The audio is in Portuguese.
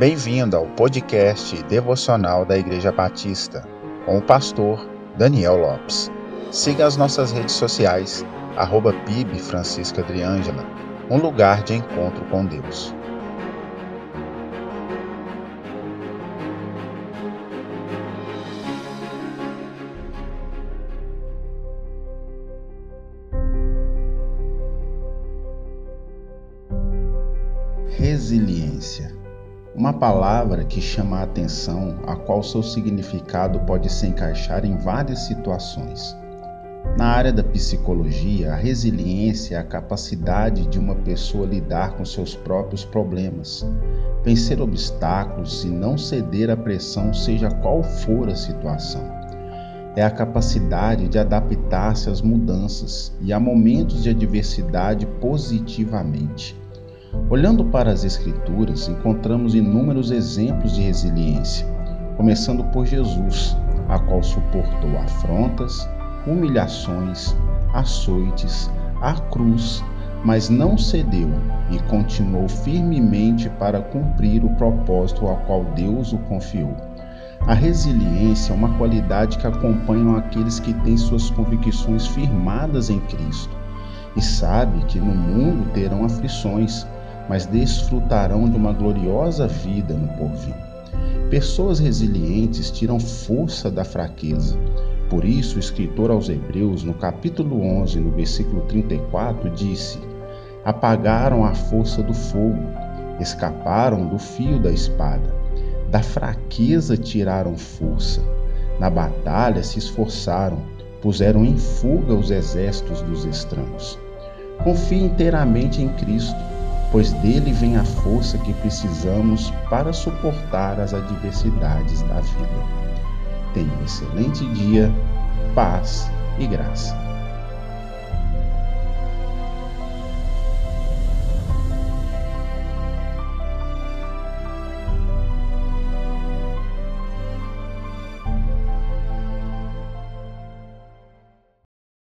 Bem-vindo ao podcast devocional da Igreja Batista, com o pastor Daniel Lopes. Siga as nossas redes sociais, arroba PIB Francisca Adriângela, um lugar de encontro com Deus. Resiliência uma palavra que chama a atenção, a qual seu significado pode se encaixar em várias situações. Na área da psicologia, a resiliência é a capacidade de uma pessoa lidar com seus próprios problemas, vencer obstáculos e não ceder à pressão, seja qual for a situação. É a capacidade de adaptar-se às mudanças e a momentos de adversidade positivamente Olhando para as Escrituras, encontramos inúmeros exemplos de resiliência, começando por Jesus, a qual suportou afrontas, humilhações, açoites, a cruz, mas não cedeu e continuou firmemente para cumprir o propósito ao qual Deus o confiou. A resiliência é uma qualidade que acompanha aqueles que têm suas convicções firmadas em Cristo e sabe que no mundo terão aflições, mas desfrutarão de uma gloriosa vida no porvir. Pessoas resilientes tiram força da fraqueza. Por isso, o escritor aos Hebreus, no capítulo 11, no versículo 34, disse: Apagaram a força do fogo, escaparam do fio da espada, da fraqueza tiraram força, na batalha se esforçaram, puseram em fuga os exércitos dos estranhos. Confie inteiramente em Cristo pois dele vem a força que precisamos para suportar as adversidades da vida. Tenha um excelente dia, paz e graça.